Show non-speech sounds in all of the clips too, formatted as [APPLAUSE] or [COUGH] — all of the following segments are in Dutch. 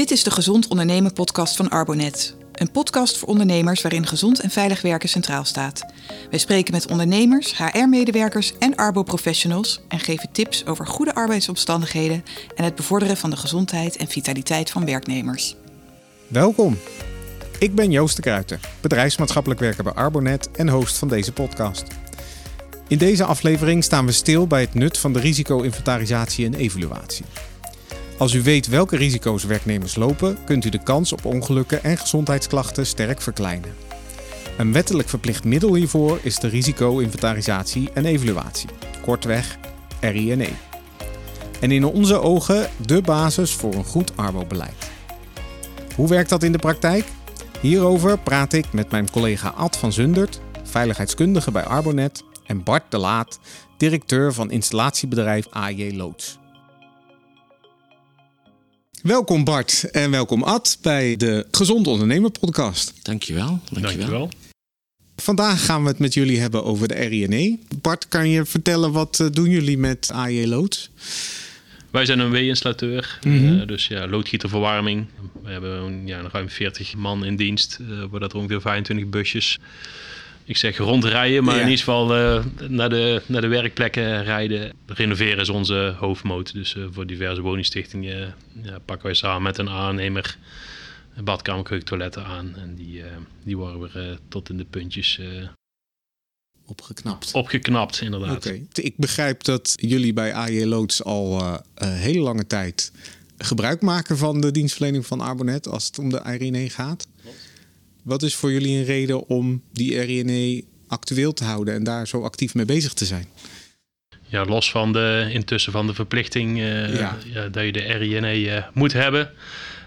Dit is de Gezond Ondernemen podcast van Arbonet. Een podcast voor ondernemers waarin gezond en veilig werken centraal staat. Wij spreken met ondernemers, HR-medewerkers en Arbo-professionals en geven tips over goede arbeidsomstandigheden en het bevorderen van de gezondheid en vitaliteit van werknemers. Welkom. Ik ben Joost de Kruijter, bedrijfsmaatschappelijk werker bij Arbonet en host van deze podcast. In deze aflevering staan we stil bij het nut van de risico-inventarisatie en evaluatie. Als u weet welke risico's werknemers lopen, kunt u de kans op ongelukken en gezondheidsklachten sterk verkleinen. Een wettelijk verplicht middel hiervoor is de risico-inventarisatie en evaluatie, kortweg RINE. En in onze ogen de basis voor een goed arbobeleid. Hoe werkt dat in de praktijk? Hierover praat ik met mijn collega Ad van Zundert, veiligheidskundige bij Arbonet, en Bart de Laat, directeur van installatiebedrijf AJ Loods. Welkom Bart en welkom Ad bij de Gezond Ondernemer podcast. Dankjewel. Dankjewel. dankjewel. Vandaag gaan we het met jullie hebben over de RINE. Bart, kan je vertellen wat eh, doen jullie met AJ Loods? Wij zijn een W-installateur, mm dus ja, loodgieterverwarming. We hebben ja, ruim 40 man in dienst, uh, waar dat ongeveer 25 busjes ik zeg rondrijden, maar in ieder geval uh, naar, de, naar de werkplekken rijden. Renoveren is onze hoofdmoot. Dus uh, voor diverse woningstichtingen ja, pakken wij samen met een aannemer badkamer, keuken, toiletten aan. En die, uh, die worden we tot in de puntjes opgeknapt. Opgeknapt, inderdaad. Oké. Ik begrijp dat jullie bij AJ Loods al een hele lange tijd gebruik maken van de dienstverlening van Arbonet als het om de IRINE gaat. Wat is voor jullie een reden om die RINE actueel te houden en daar zo actief mee bezig te zijn? Ja, los van de intussen van de verplichting uh, ja. dat je de RINE uh, eh, moet hebben,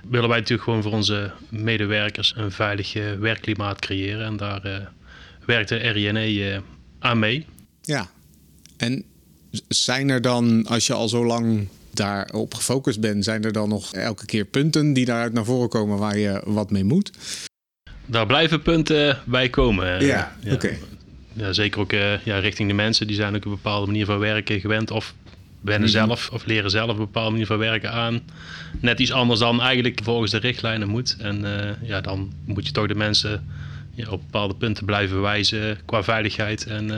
willen wij natuurlijk gewoon voor onze medewerkers een veilig uh, werkklimaat creëren. En daar werkt de RINE aan mee. Ja, en zijn er dan, als je al zo lang daarop gefocust bent, zijn er dan nog elke keer punten die daaruit naar voren komen waar je wat mee moet? Daar blijven punten bij komen. Ja, oké. Ja, zeker ook uh, ja, richting de mensen. Die zijn ook een bepaalde manier van werken gewend. Of wennen mhm. zelf of leren zelf een bepaalde manier van werken aan. Net iets anders dan eigenlijk volgens de richtlijnen moet. En uh, ja, dan moet je toch de mensen ja, op bepaalde punten blijven wijzen qua veiligheid. En uh,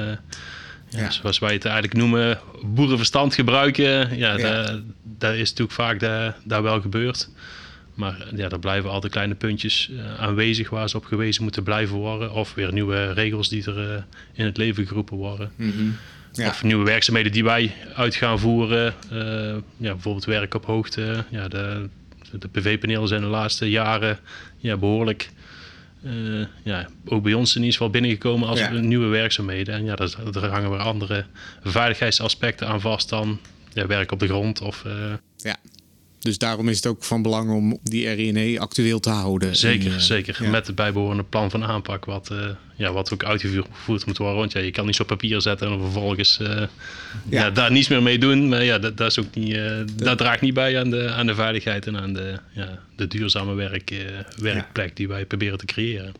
ja, zoals wij het eigenlijk noemen, boerenverstand gebruiken. Ja, ja. Dat, is natuurlijk vaak daar wel gebeurd. Maar ja, er blijven altijd kleine puntjes uh, aanwezig waar ze op gewezen moeten blijven worden. Of weer nieuwe regels die er uh, in het leven geroepen worden. Mm -hmm. ja. Of nieuwe werkzaamheden die wij uit gaan voeren. Uh, ja, bijvoorbeeld werk op hoogte. Ja, de, de PV-panelen zijn de laatste jaren ja, behoorlijk... ja, ook bij ons in ieder geval binnengekomen als nieuwe werkzaamheden. En ja, daar, daar hangen weer andere veiligheidsaspecten aan vast dan ja, werk op de grond of... ja. Dus daarom is het ook van belang om die RINE actueel te houden. Zeker, en, uh, zeker. Met het bijbehorende plan van aanpak, wat, uh, ja, wat ook uitgevoerd moet worden. Want ja, je kan niet zo papier zetten en vervolgens uh, ja. ja. daar niets meer mee doen. Maar ja, dat, dat is ook niet, dat draagt niet bij aan de, aan de veiligheid en aan de, ja, de duurzame werk, werkplek die wij proberen te creëren.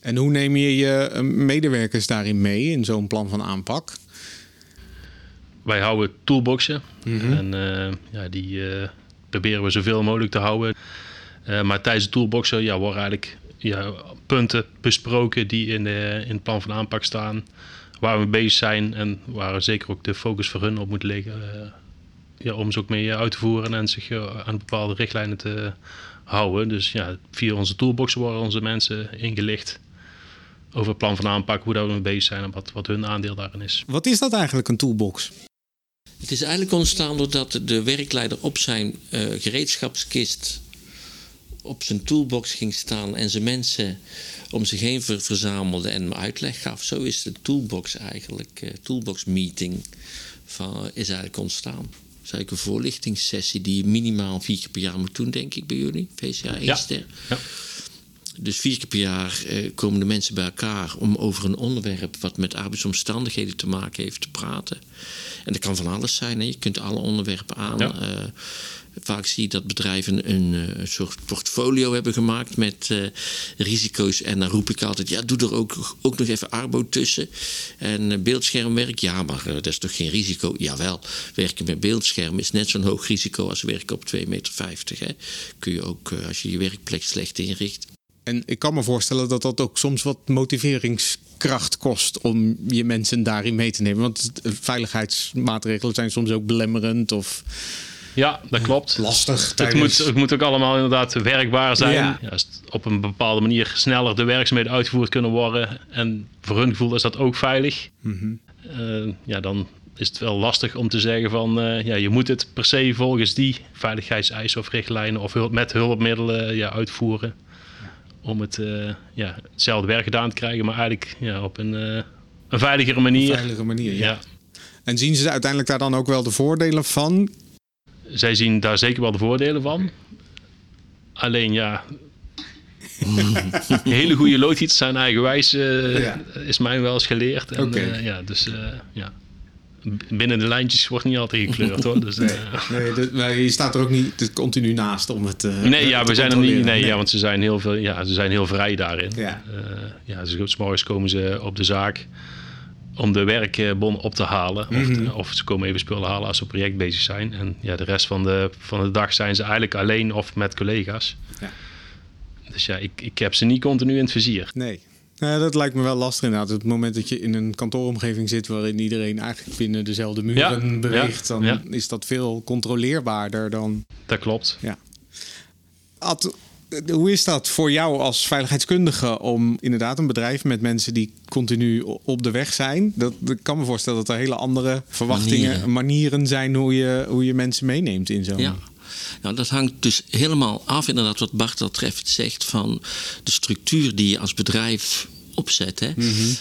En hoe neem je je medewerkers daarin mee in zo'n plan van aanpak? Wij houden toolboxen. Mm -hmm. En ja, die proberen we zoveel mogelijk te houden. Uh, maar tijdens de toolboxen ja, worden eigenlijk ja, punten besproken die in, de, in het plan van aanpak staan. Waar we bezig zijn en waar zeker ook de focus voor hun op moet liggen. Uh, ja, om ze ook mee uit te voeren en zich aan bepaalde richtlijnen te houden. Dus ja, via onze toolboxen worden onze mensen ingelicht over het plan van aanpak, hoe dat we mee bezig zijn en wat, wat hun aandeel daarin is. Wat is dat eigenlijk, een toolbox? Het is eigenlijk ontstaan doordat de werkleider op zijn uh, gereedschapskist op zijn toolbox ging staan en zijn mensen om zich heen verzamelde en uitleg gaf. Zo is de toolbox eigenlijk, uh, toolbox meeting, van, is eigenlijk ontstaan. Het is eigenlijk een voorlichtingssessie die je minimaal vier keer per jaar moet doen, denk ik, bij jullie. VCA 1 ja. ster. Ja. Dus vier keer per jaar eh, komen de mensen bij elkaar om over een onderwerp wat met arbeidsomstandigheden te maken heeft te praten. En dat kan van alles zijn. Hè. Je kunt alle onderwerpen aan. Ja. Eh, vaak zie je dat bedrijven een, eh, een soort portfolio hebben gemaakt met risico's. En dan roep ik altijd, ja, doe er ook, ook nog even arbo tussen. En beeldschermwerk, ja, maar dat is toch geen risico? Jawel, werken met beeldscherm is net zo'n hoog risico als werken op 2,50 meter. Hè. Kun je ook, als je je werkplek slecht inricht, En ik kan me voorstellen dat dat ook soms wat motiveringskracht kost om je mensen daarin mee te nemen. Want veiligheidsmaatregelen zijn soms ook belemmerend of Ja, dat klopt. lastig. Het moet, het moet ook allemaal inderdaad werkbaar zijn. Ja. Het op een bepaalde manier sneller de werkzaamheden uitgevoerd kunnen worden. En voor hun gevoel is dat ook veilig. Eh, ja, dan is het wel lastig om te zeggen van... eh, ja, je moet het per se volgens die veiligheidseisen of richtlijnen... of hulp- met hulpmiddelen ja, uitvoeren. Om het, eh, ja, hetzelfde werk gedaan te krijgen, maar eigenlijk ja, op een, eh, een veiligere manier. veilige manier. Ja. ja. En zien ze uiteindelijk daar dan ook wel de voordelen van? zij zien daar zeker wel de voordelen van. Alleen ja, [LAUGHS] hele goede loodgieters zijn eigenwijs, eh, Ja. is mij wel eens geleerd. En, Oké. ja, dus ja, binnen de lijntjes wordt niet altijd gekleurd hoor. Dus, eh, Nee, de- maar je staat er ook niet continu naast om het. eh, Nee, ja, we zijn er niet. Nee, Ja, want ze zijn heel veel. Ja, ze zijn heel vrij daarin. Ja. Ja, dus 's morgens komen ze op de zaak om de werkbon op te halen. Mhm. of, of ze komen even spullen halen als ze op project bezig zijn. En ja, de rest van de, van de dag zijn ze eigenlijk alleen of met collega's. Ja. Dus ja, ik, ik heb ze niet continu in het vizier. Nee. Ja, dat lijkt me wel lastig inderdaad. Op het moment dat je in een kantooromgeving zit waarin iedereen eigenlijk binnen dezelfde muren Ja, beweegt, dan ja. is dat veel controleerbaarder dan. Dat klopt. Ja. Ad, hoe is dat voor jou als veiligheidskundige om inderdaad een bedrijf met mensen die continu op de weg zijn? Dat, ik kan me voorstellen dat er hele andere verwachtingen, manieren, Manieren. zijn hoe je, hoe je mensen meeneemt in zo'n. Ja. Nou, dat hangt dus helemaal af, inderdaad, wat Bart al treffend zegt, van de structuur die je als bedrijf opzet. Hè?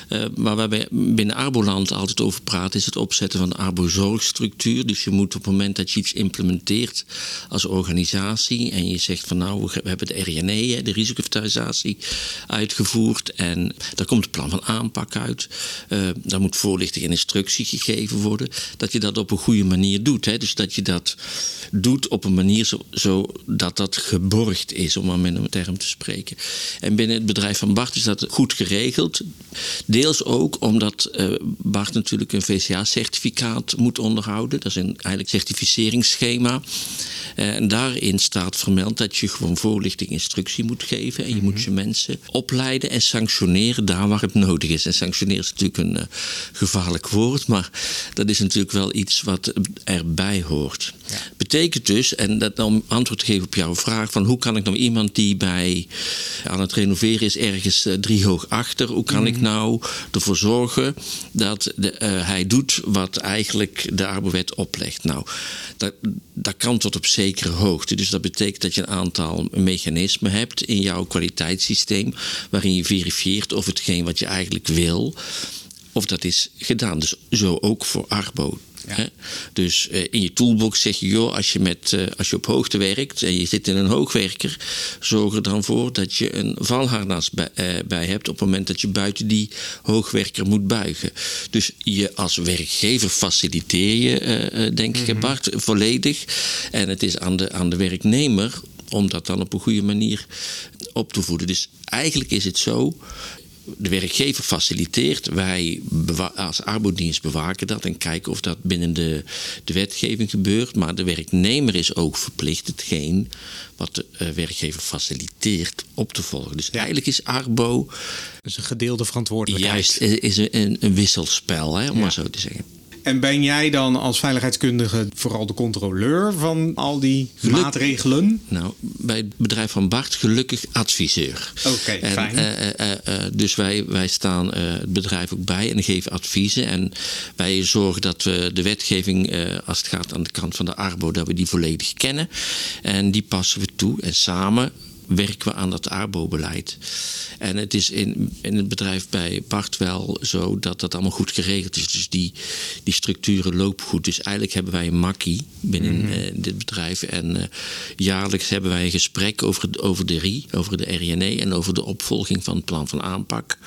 Eh, maar waar wij binnen Arboland altijd over praten, is het opzetten van de Arbo-zorgstructuur. Dus je moet op het moment dat je iets implementeert als organisatie en je zegt van nou, we hebben de RNE, de risicoinventarisatie, uitgevoerd en daar komt een plan van aanpak uit. Eh, daar moet voorlichting en instructie gegeven worden. Dat je dat op een goede manier doet. Hè? Dus dat je dat doet op een manier zo, zo dat dat geborgd is, om maar met een term te spreken. En binnen het bedrijf van Bart is dat goed geregeld. Deels ook omdat eh, Bart natuurlijk een VCA-certificaat moet onderhouden. Dat is een eigenlijk certificeringsschema. Eh, en daarin staat vermeld dat je gewoon voorlichting instructie moet geven. En je moet je mensen opleiden en sanctioneren daar waar het nodig is. En sanctioneren is natuurlijk een eh, gevaarlijk woord, maar dat is natuurlijk wel iets wat erbij hoort. Betekent dus, en dat om antwoord te geven op jouw vraag, van hoe kan ik nou iemand die bij aan het renoveren is ergens eh, drie hoe kan ik nou ervoor zorgen dat de, eh, hij doet wat eigenlijk de arbowet oplegt? Nou, dat, dat kan tot op zekere hoogte. Dus dat betekent dat je een aantal mechanismen hebt in jouw kwaliteitssysteem waarin je verifieert of hetgeen wat je eigenlijk wil, of dat is gedaan. Dus zo ook voor Arbo. Dus eh, in je toolbox zeg je, joh, als je, met, eh, als je op hoogte werkt en je zit in een hoogwerker, zorg er dan voor dat je een valharnas bij, eh, bij hebt op het moment dat je buiten die hoogwerker moet buigen. Dus je als werkgever faciliteer je, denk ik, hè, Bart, volledig. En het is aan de, aan de werknemer om dat dan op een goede manier op te voeden. Dus eigenlijk is het zo de werkgever faciliteert. Wij als arbodienst bewaken dat en kijken of dat binnen de, de wetgeving gebeurt. Maar de werknemer is ook verplicht hetgeen wat de eh, werkgever faciliteert op te volgen. Dus eigenlijk is Arbo Dus een gedeelde verantwoordelijkheid. juist eh, is een, een, een wisselspel, hè, om Ja. maar zo te zeggen. En ben jij dan als veiligheidskundige vooral de controleur van al die Geluk- maatregelen? Nou, bij het bedrijf van Bart gelukkig adviseur. Oké, fijn. eh, eh, eh, dus wij, wij staan het bedrijf ook bij en geven adviezen. En wij zorgen dat we de wetgeving, als het gaat aan de kant van de Arbo, dat we die volledig kennen. En die passen we toe. En samen werken we aan dat ARBO-beleid. En het is in, in het bedrijf bij Bart wel zo dat dat allemaal goed geregeld is. Dus die, die structuren lopen goed. Dus eigenlijk hebben wij een makkie binnen Mhm. eh, dit bedrijf. En eh, jaarlijks hebben wij een gesprek over, over de RI, over de RINE en over de opvolging van het plan van aanpak.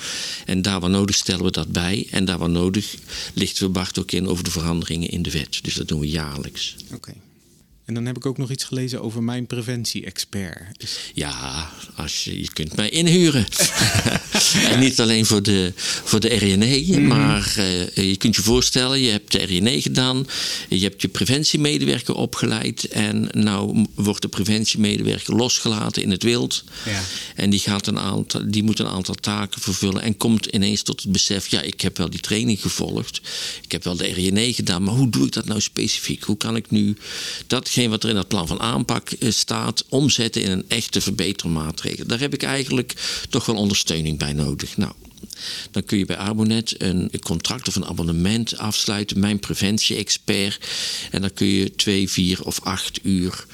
En daar waar nodig stellen we dat bij. En daar waar nodig lichten we Bart ook in over de veranderingen in de wet. Dus dat doen we jaarlijks. Oké. En dan heb ik ook nog iets gelezen over mijn preventie-expert. Ja, als je, je kunt mij inhuren. [LAUGHS] [LAUGHS] en niet alleen voor de, voor de RNE, maar eh, je kunt je voorstellen, je hebt de RNE gedaan, je hebt je preventiemedewerker opgeleid en nou wordt de preventiemedewerker losgelaten in het wild. Ja. En die, gaat een aantal, die moet een aantal taken vervullen en komt ineens tot het besef, ja, ik heb wel die training gevolgd, ik heb wel de RNE gedaan, maar hoe doe ik dat nou specifiek? Hoe kan ik nu datgene wat er in dat plan van aanpak eh, staat, omzetten in een echte verbetermaatregel? Daar heb ik eigenlijk toch wel ondersteuning bij nodig. Nou, dan kun je bij Arbonet een contract of een abonnement afsluiten, mijn preventie-expert. En dan kun je twee, vier of acht uur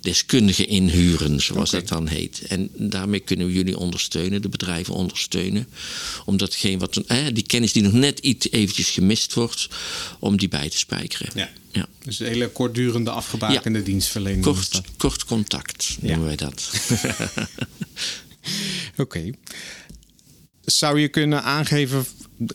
deskundigen inhuren, zoals dat dan heet. En daarmee kunnen we jullie ondersteunen, de bedrijven ondersteunen. Om datgene wat, eh, die kennis die nog net iets eventjes gemist wordt, om die bij te spijkeren. Ja. Ja. Dus een hele kortdurende afgebakende dienstverlening. Kort, kort contact noemen wij dat. [LAUGHS] [LAUGHS] Oké. Zou je kunnen aangeven,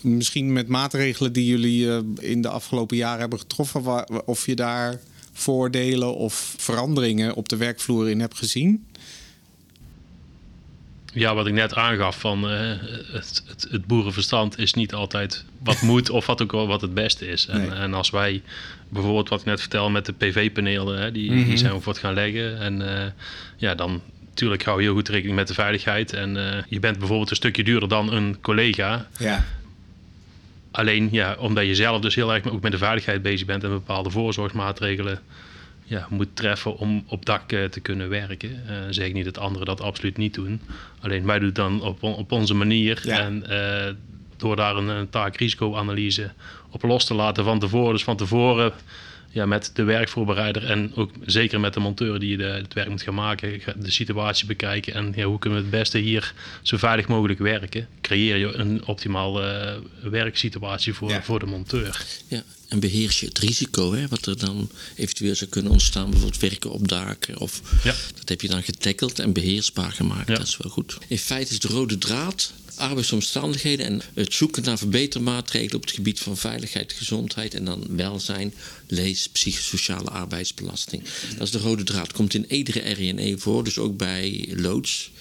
misschien met maatregelen die jullie eh, in de afgelopen jaren hebben getroffen, of je daar voordelen of veranderingen op de werkvloer in hebt gezien? Ja, wat ik net aangaf van eh, het, het, het boerenverstand is niet altijd wat [LAUGHS] moet of wat ook wel wat het beste is. En, Nee. en als wij bijvoorbeeld wat ik net vertel met de PV-panelen, hè, die, Mhm. die zijn we voor het gaan leggen. En eh, ja, dan natuurlijk hou je heel goed rekening met de veiligheid. En eh, je bent bijvoorbeeld een stukje duurder dan een collega. Ja. Alleen ja, omdat je zelf dus heel erg ook met de veiligheid bezig bent en bepaalde voorzorgsmaatregelen ja, moet treffen om op dak eh, te kunnen werken. Eh zeg ik niet dat anderen dat absoluut niet doen. Alleen wij doen het dan op, on- op onze manier. Ja. En door daar een, een taak-risico-analyse op los te laten van tevoren. Dus van tevoren ja, met de werkvoorbereider en ook zeker met de monteur die de, het werk moet gaan maken, ga- de situatie bekijken en ja, hoe kunnen we het beste hier zo veilig mogelijk werken. Creëer je een optimaal eh, werksituatie voor, Ja. voor de monteur. Ja, en beheers je het risico hè, wat er dan eventueel zou kunnen ontstaan. Bijvoorbeeld werken op daken. Of, Ja. Dat heb je dan getackeld en beheersbaar gemaakt. Ja. Dat is wel goed. In feite is de rode draad arbeidsomstandigheden en het zoeken naar verbetermaatregelen op het gebied van veiligheid, gezondheid en dan welzijn, lees psychosociale arbeidsbelasting. Dat is de rode draad. Komt in iedere RNE voor, dus ook bij loods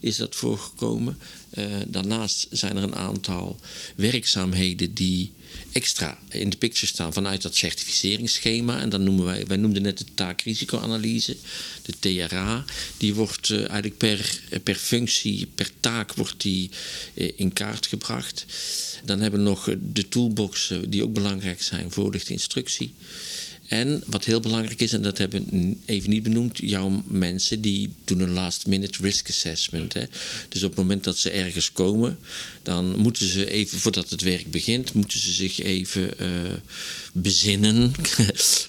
is dat voorgekomen. Eh, daarnaast zijn er een aantal werkzaamheden die extra in de picture staan vanuit dat certificeringsschema. En dan noemen wij, wij noemden net de taakrisicoanalyse, de TRA. Die wordt eh, eigenlijk per, per functie, per taak wordt die eh, in kaart gebracht. Dan hebben we nog de toolboxen die ook belangrijk zijn, voorlichte instructie. En wat heel belangrijk is, en dat hebben we even niet benoemd, jouw mensen die doen een last minute risk assessment. Hè. Dus op het moment dat ze ergens komen, dan moeten ze even, voordat het werk begint, moeten ze zich even eh, bezinnen.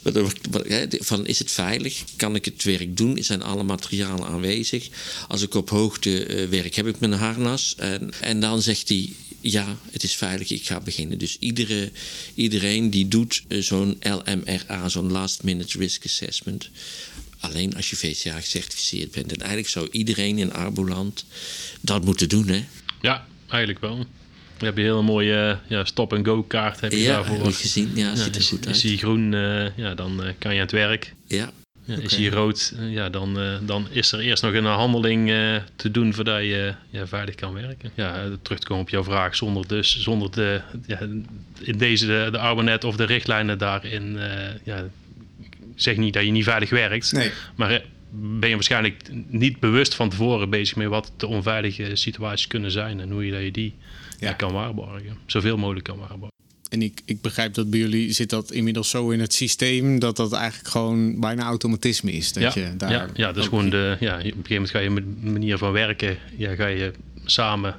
[LAUGHS] Van is het veilig? Kan ik het werk doen? Zijn alle materialen aanwezig? Als ik op hoogte eh, werk, heb ik mijn harnas? En, en dan zegt hij, ja, het is veilig, ik ga beginnen. Dus iedere, iedereen die doet eh, zo'n LMRA, zo'n Last Minute Risk Assessment. Alleen als je VCA gecertificeerd bent. En eigenlijk zou iedereen in Arboland dat moeten doen, hè? Ja, eigenlijk wel. Je hebt een hele mooie ja, stop-and-go kaart heb je Ja, daarvoor. heb gezien. Ja, ziet er is, goed is uit. hij groen, eh, ja, dan eh, kan je aan het werk. Ja, Ja, Is hij rood, eh, ja, dan, eh, dan is er eerst nog een handeling eh, te doen voordat je ja, veilig kan werken. Ja, terug te komen op jouw vraag, zonder dus zonder de, ja, in deze de, de Arbonet of de richtlijnen daarin, ja, zeg niet dat je niet veilig werkt, Nee. maar ben je waarschijnlijk niet bewust van tevoren bezig met wat de onveilige situaties kunnen zijn en hoe je, dat je die ja, kan waarborgen. Zoveel mogelijk kan waarborgen. En ik, ik begrijp dat bij jullie zit dat inmiddels zo in het systeem dat dat eigenlijk gewoon bijna automatisme is. Dat ja, je daar ja, ja, dat is gewoon de. Ja, op een gegeven moment ga je met manier van werken, ja, ga je samen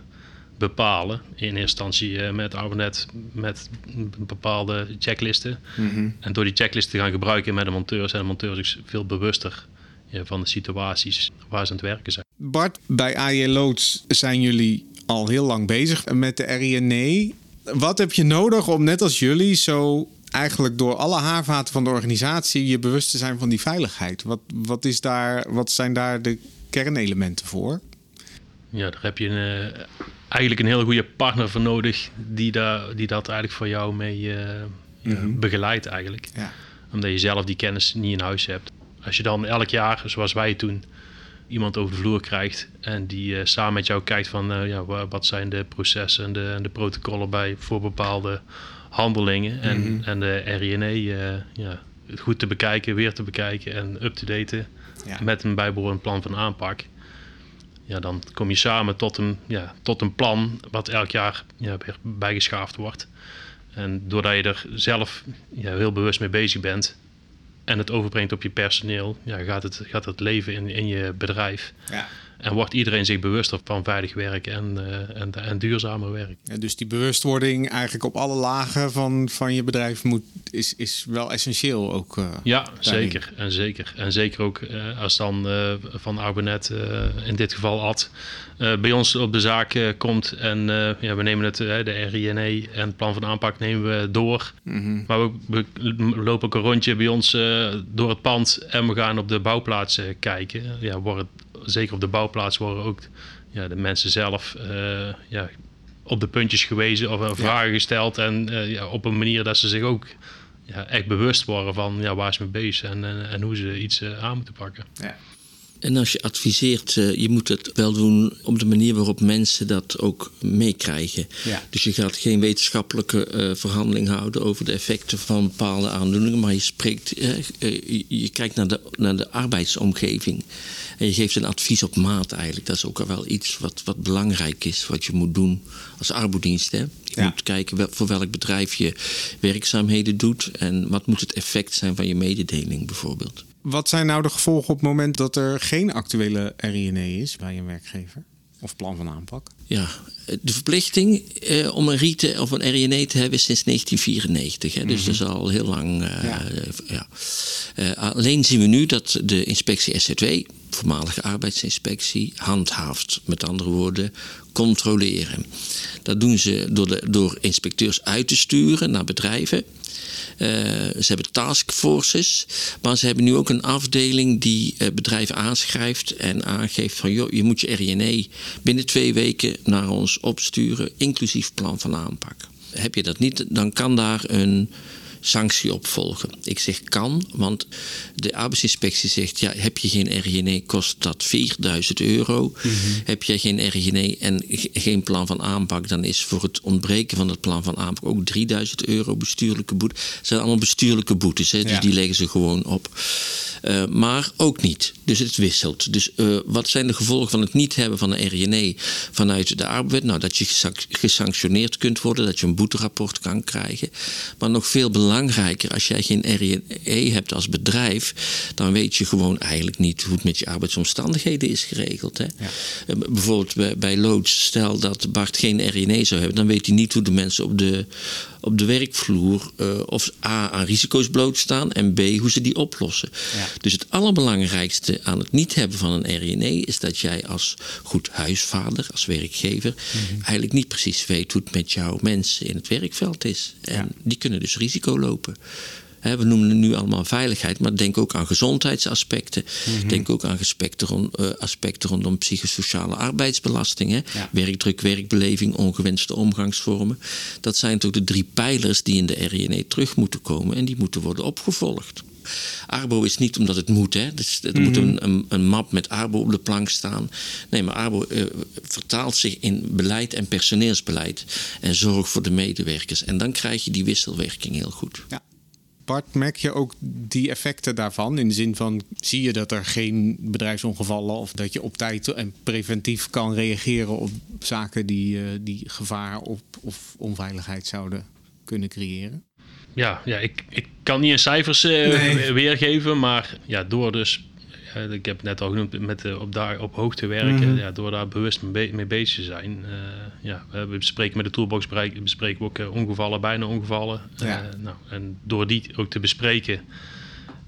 bepalen. In eerste instantie eh, met Arbonet met bepaalde checklisten. Mhm. En door die checklisten te gaan gebruiken met de monteurs, zijn de monteurs ook veel bewuster van de situaties waar ze aan het werken zijn. Bart, bij AJ Loods zijn jullie al heel lang bezig met de RINE. Wat heb je nodig om net als jullie zo eigenlijk door alle haarvaten van de organisatie je bewust te zijn van die veiligheid? Wat, wat, is daar, wat zijn daar de kernelementen voor? Ja, daar heb je een, uh, eigenlijk een hele goede partner voor nodig die, daar, die dat eigenlijk voor jou mee uh, begeleidt eigenlijk. Ja. Omdat je zelf die kennis niet in huis hebt. Als je dan elk jaar, zoals wij toen, iemand over de vloer krijgt en die uh, samen met jou kijkt van ja, wat zijn de processen en de, en de protocollen bij voor bepaalde handelingen en, mm-hmm. en de RINE ja, goed te bekijken, weer te bekijken en up-to-daten ja. met een bijbehorend plan van aanpak ja, dan kom je samen tot een, ja, tot een plan wat elk jaar ja, weer bijgeschaafd wordt. En doordat je er zelf ja, heel bewust mee bezig bent en het overbrengt op je personeel, ja, gaat, het, gaat het leven in, in je bedrijf. Ja. En wordt iedereen zich bewuster van veilig werk en, uh, en, en duurzamer werk. Ja, dus die bewustwording eigenlijk op alle lagen van, van je bedrijf moet, is, is wel essentieel ook. Uh, ja, zeker. En zeker. En zeker ook uh, als dan van Arbonet, in dit geval Ad, bij ons op de zaak komt en ja, we nemen het, de RINE en het plan van aanpak nemen we door. Mm -hmm. Maar we, we, lopen ook een rondje bij ons door het pand en we gaan op de bouwplaatsen kijken. Ja, wordt zeker op de bouwplaats worden ook ja, de mensen zelf uh, ja, op de puntjes gewezen of uh, vragen gesteld. En uh, ja, op een manier dat ze zich ook ja, echt bewust worden van ja, waar ze mee bezig zijn en, en hoe ze iets aan moeten pakken. Ja. En als je adviseert, je moet het wel doen op de manier waarop mensen dat ook meekrijgen. Ja. Dus je gaat geen wetenschappelijke uh, verhandeling houden over de effecten van bepaalde aandoeningen, maar je spreekt, je kijkt naar de, naar de arbeidsomgeving. En je geeft een advies op maat eigenlijk. Dat is ook wel iets wat, wat belangrijk is, wat je moet doen als arbodienst. Hè? Je moet kijken voor welk bedrijf je werkzaamheden doet en wat moet het effect zijn van je mededeling bijvoorbeeld. Wat zijn nou de gevolgen op het moment dat er geen actuele RINE is bij een werkgever? Of plan van aanpak? Ja, de verplichting eh, om een RITE of een RINE te hebben is sinds 1994. Hè, dus mm dat is al heel lang. Uh, ja. ja. Uh, alleen zien we nu dat de inspectie SZW voormalige arbeidsinspectie handhaaft. Met andere woorden, controleren. Dat doen ze door, de, door inspecteurs uit te sturen naar bedrijven. Uh, ze hebben taskforces, maar ze hebben nu ook een afdeling die uh, bedrijven aanschrijft en aangeeft van joh, je moet je RNE binnen twee weken naar ons opsturen, inclusief plan van aanpak. Heb je dat niet, dan kan daar een sanctie opvolgen. Ik zeg kan, want de arbeidsinspectie zegt: ja, heb je geen RGN, kost dat 4000 euro. Mhm. Heb je geen RGN en geen plan van aanpak, dan is voor het ontbreken van het plan van aanpak ook 3000 euro bestuurlijke boete. Het zijn allemaal bestuurlijke boetes, hè, dus die leggen ze gewoon op. Uh, maar ook niet. Dus het wisselt. Dus uh, wat zijn de gevolgen van het niet hebben van een RGN vanuit de arbeid? Nou, dat je gesanctioneerd kunt worden, dat je een boeterapport kan krijgen. Maar nog veel belangrijker belangrijker. Als jij geen RE hebt als bedrijf, dan weet je gewoon eigenlijk niet hoe het met je arbeidsomstandigheden is geregeld. Hè? Ja. Eh, bijvoorbeeld bij, bij Loods, stel dat Bart geen RE zou hebben, dan weet hij niet hoe de mensen op de, op de werkvloer uh, of A aan risico's blootstaan en B hoe ze die oplossen. Ja. Dus het allerbelangrijkste aan het niet hebben van een RNE is dat jij als goed huisvader, als werkgever, mhm. eigenlijk niet precies weet hoe het met jouw mensen in het werkveld is. En die kunnen dus risico lopen. We noemen het nu allemaal veiligheid, maar denk ook aan gezondheidsaspecten. Mhm. Denk ook aan aspecten, rond, uh, aspecten rondom psychosociale arbeidsbelastingen. Werkdruk, werkbeleving, ongewenste omgangsvormen. Dat zijn toch de drie pijlers die in de RNE terug moeten komen en die moeten worden opgevolgd. Arbo is niet omdat het moet. Hè. Dus, er moet mhm. een, een, map met Arbo op de plank staan. Nee, maar Arbo uh, vertaalt zich in beleid en personeelsbeleid. En zorg voor de medewerkers. En dan krijg je die wisselwerking heel goed. Ja. Bart, merk je ook die effecten daarvan? In de zin van, zie je dat er geen bedrijfsongevallen... of dat je op tijd en preventief kan reageren op zaken die, uh, die gevaar op, of onveiligheid zouden kunnen creëren? ja, ja ik, ik kan niet in cijfers uh, weergeven, maar ja, door dus, ik heb het net al genoemd, met op, daar, op hoogte werken, mm. ja, door daar bewust mee, mee bezig te zijn. ja, we bespreken met de toolbox bespreken we ook ongevallen, bijna ongevallen. Ja. nou, en door die ook te bespreken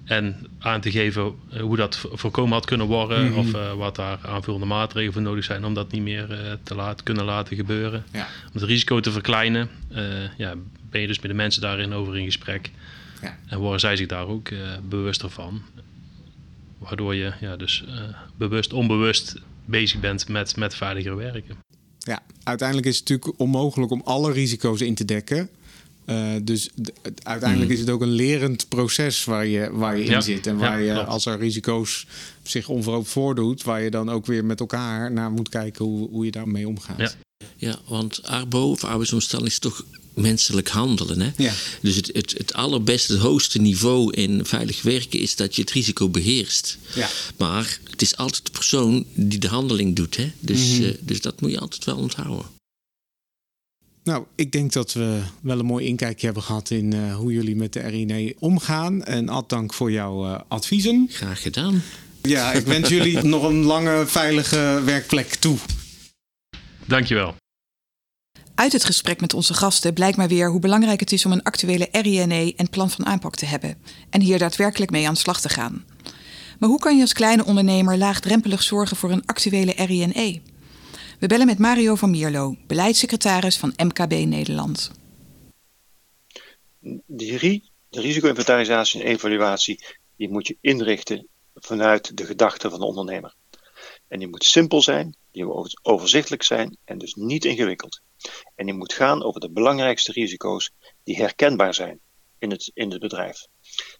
En aan te geven hoe dat voorkomen had kunnen worden. Mhm. Of wat daar aanvullende maatregelen voor nodig zijn om dat niet meer te laten, kunnen laten gebeuren. Ja. Om het risico te verkleinen, ja, ben je dus met de mensen daarin over in gesprek. Ja. En worden zij zich daar ook bewuster van. Waardoor je ja, dus bewust, onbewust bezig bent met, met veiliger werken. Ja, uiteindelijk is het natuurlijk onmogelijk om alle risico's in te dekken. Uh, dus uiteindelijk is het ook een lerend proces waar je, waar je in Ja. zit. En waar Ja, je, klopt. als er risico's zich onverhoopt voordoet, waar je dan ook weer met elkaar naar moet kijken hoe, hoe je daarmee omgaat. Ja. Ja, want arbo of arbeidsomstelling is toch menselijk handelen. Hè? Ja. Dus het, het, het allerbeste, het hoogste niveau in veilig werken is dat je het risico beheerst. Ja. Maar het is altijd de persoon die de handeling doet. Hè? Dus, eh, dus dat moet je altijd wel onthouden. Nou, ik denk dat we wel een mooi inkijkje hebben gehad in eh, hoe jullie met de RINE omgaan. En Ad, dank voor jouw eh, adviezen. Graag gedaan. Ja, ik wens jullie [LAUGHS] nog een lange, veilige werkplek toe. Dankjewel. Uit het gesprek met onze gasten blijkt maar weer hoe belangrijk het is om een actuele RINE en plan van aanpak te hebben en hier daadwerkelijk mee aan de slag te gaan. Maar hoe kan je als kleine ondernemer laagdrempelig zorgen voor een actuele RINE? We bellen met Mario van Mierlo, beleidssecretaris van MKB Nederland. De risico-inventarisatie en evaluatie, die moet je inrichten vanuit de gedachte van de ondernemer. En die moet simpel zijn, die moet overzichtelijk zijn en dus niet ingewikkeld. En die moet gaan over de belangrijkste risico's die herkenbaar zijn in het, in het bedrijf.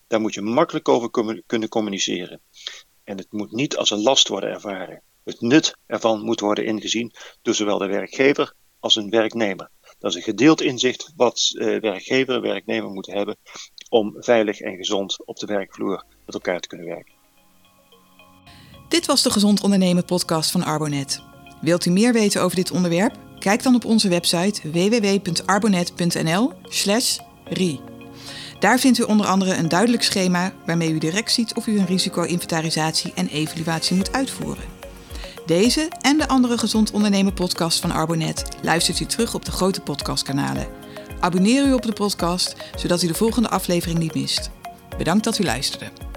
Daar moet je makkelijk over kunnen communiceren. En het moet niet als een last worden ervaren. Het nut ervan moet worden ingezien door zowel de werkgever als een werknemer. Dat is een gedeeld inzicht wat eh, werkgever en werknemer moeten hebben om veilig en gezond op de werkvloer met elkaar te kunnen werken. Dit was de Gezond Ondernemen podcast van Arbonet. Wilt u meer weten over dit onderwerp? Kijk dan op onze website www.arbonet.nl/ri. Daar vindt u onder andere een duidelijk schema waarmee u direct ziet of u een risico-inventarisatie en evaluatie moet uitvoeren. Deze en de andere Gezond Ondernemen podcast van Arbonet luistert u terug op de grote podcastkanalen. Abonneer u op de podcast zodat u de volgende aflevering niet mist. Bedankt dat u luisterde.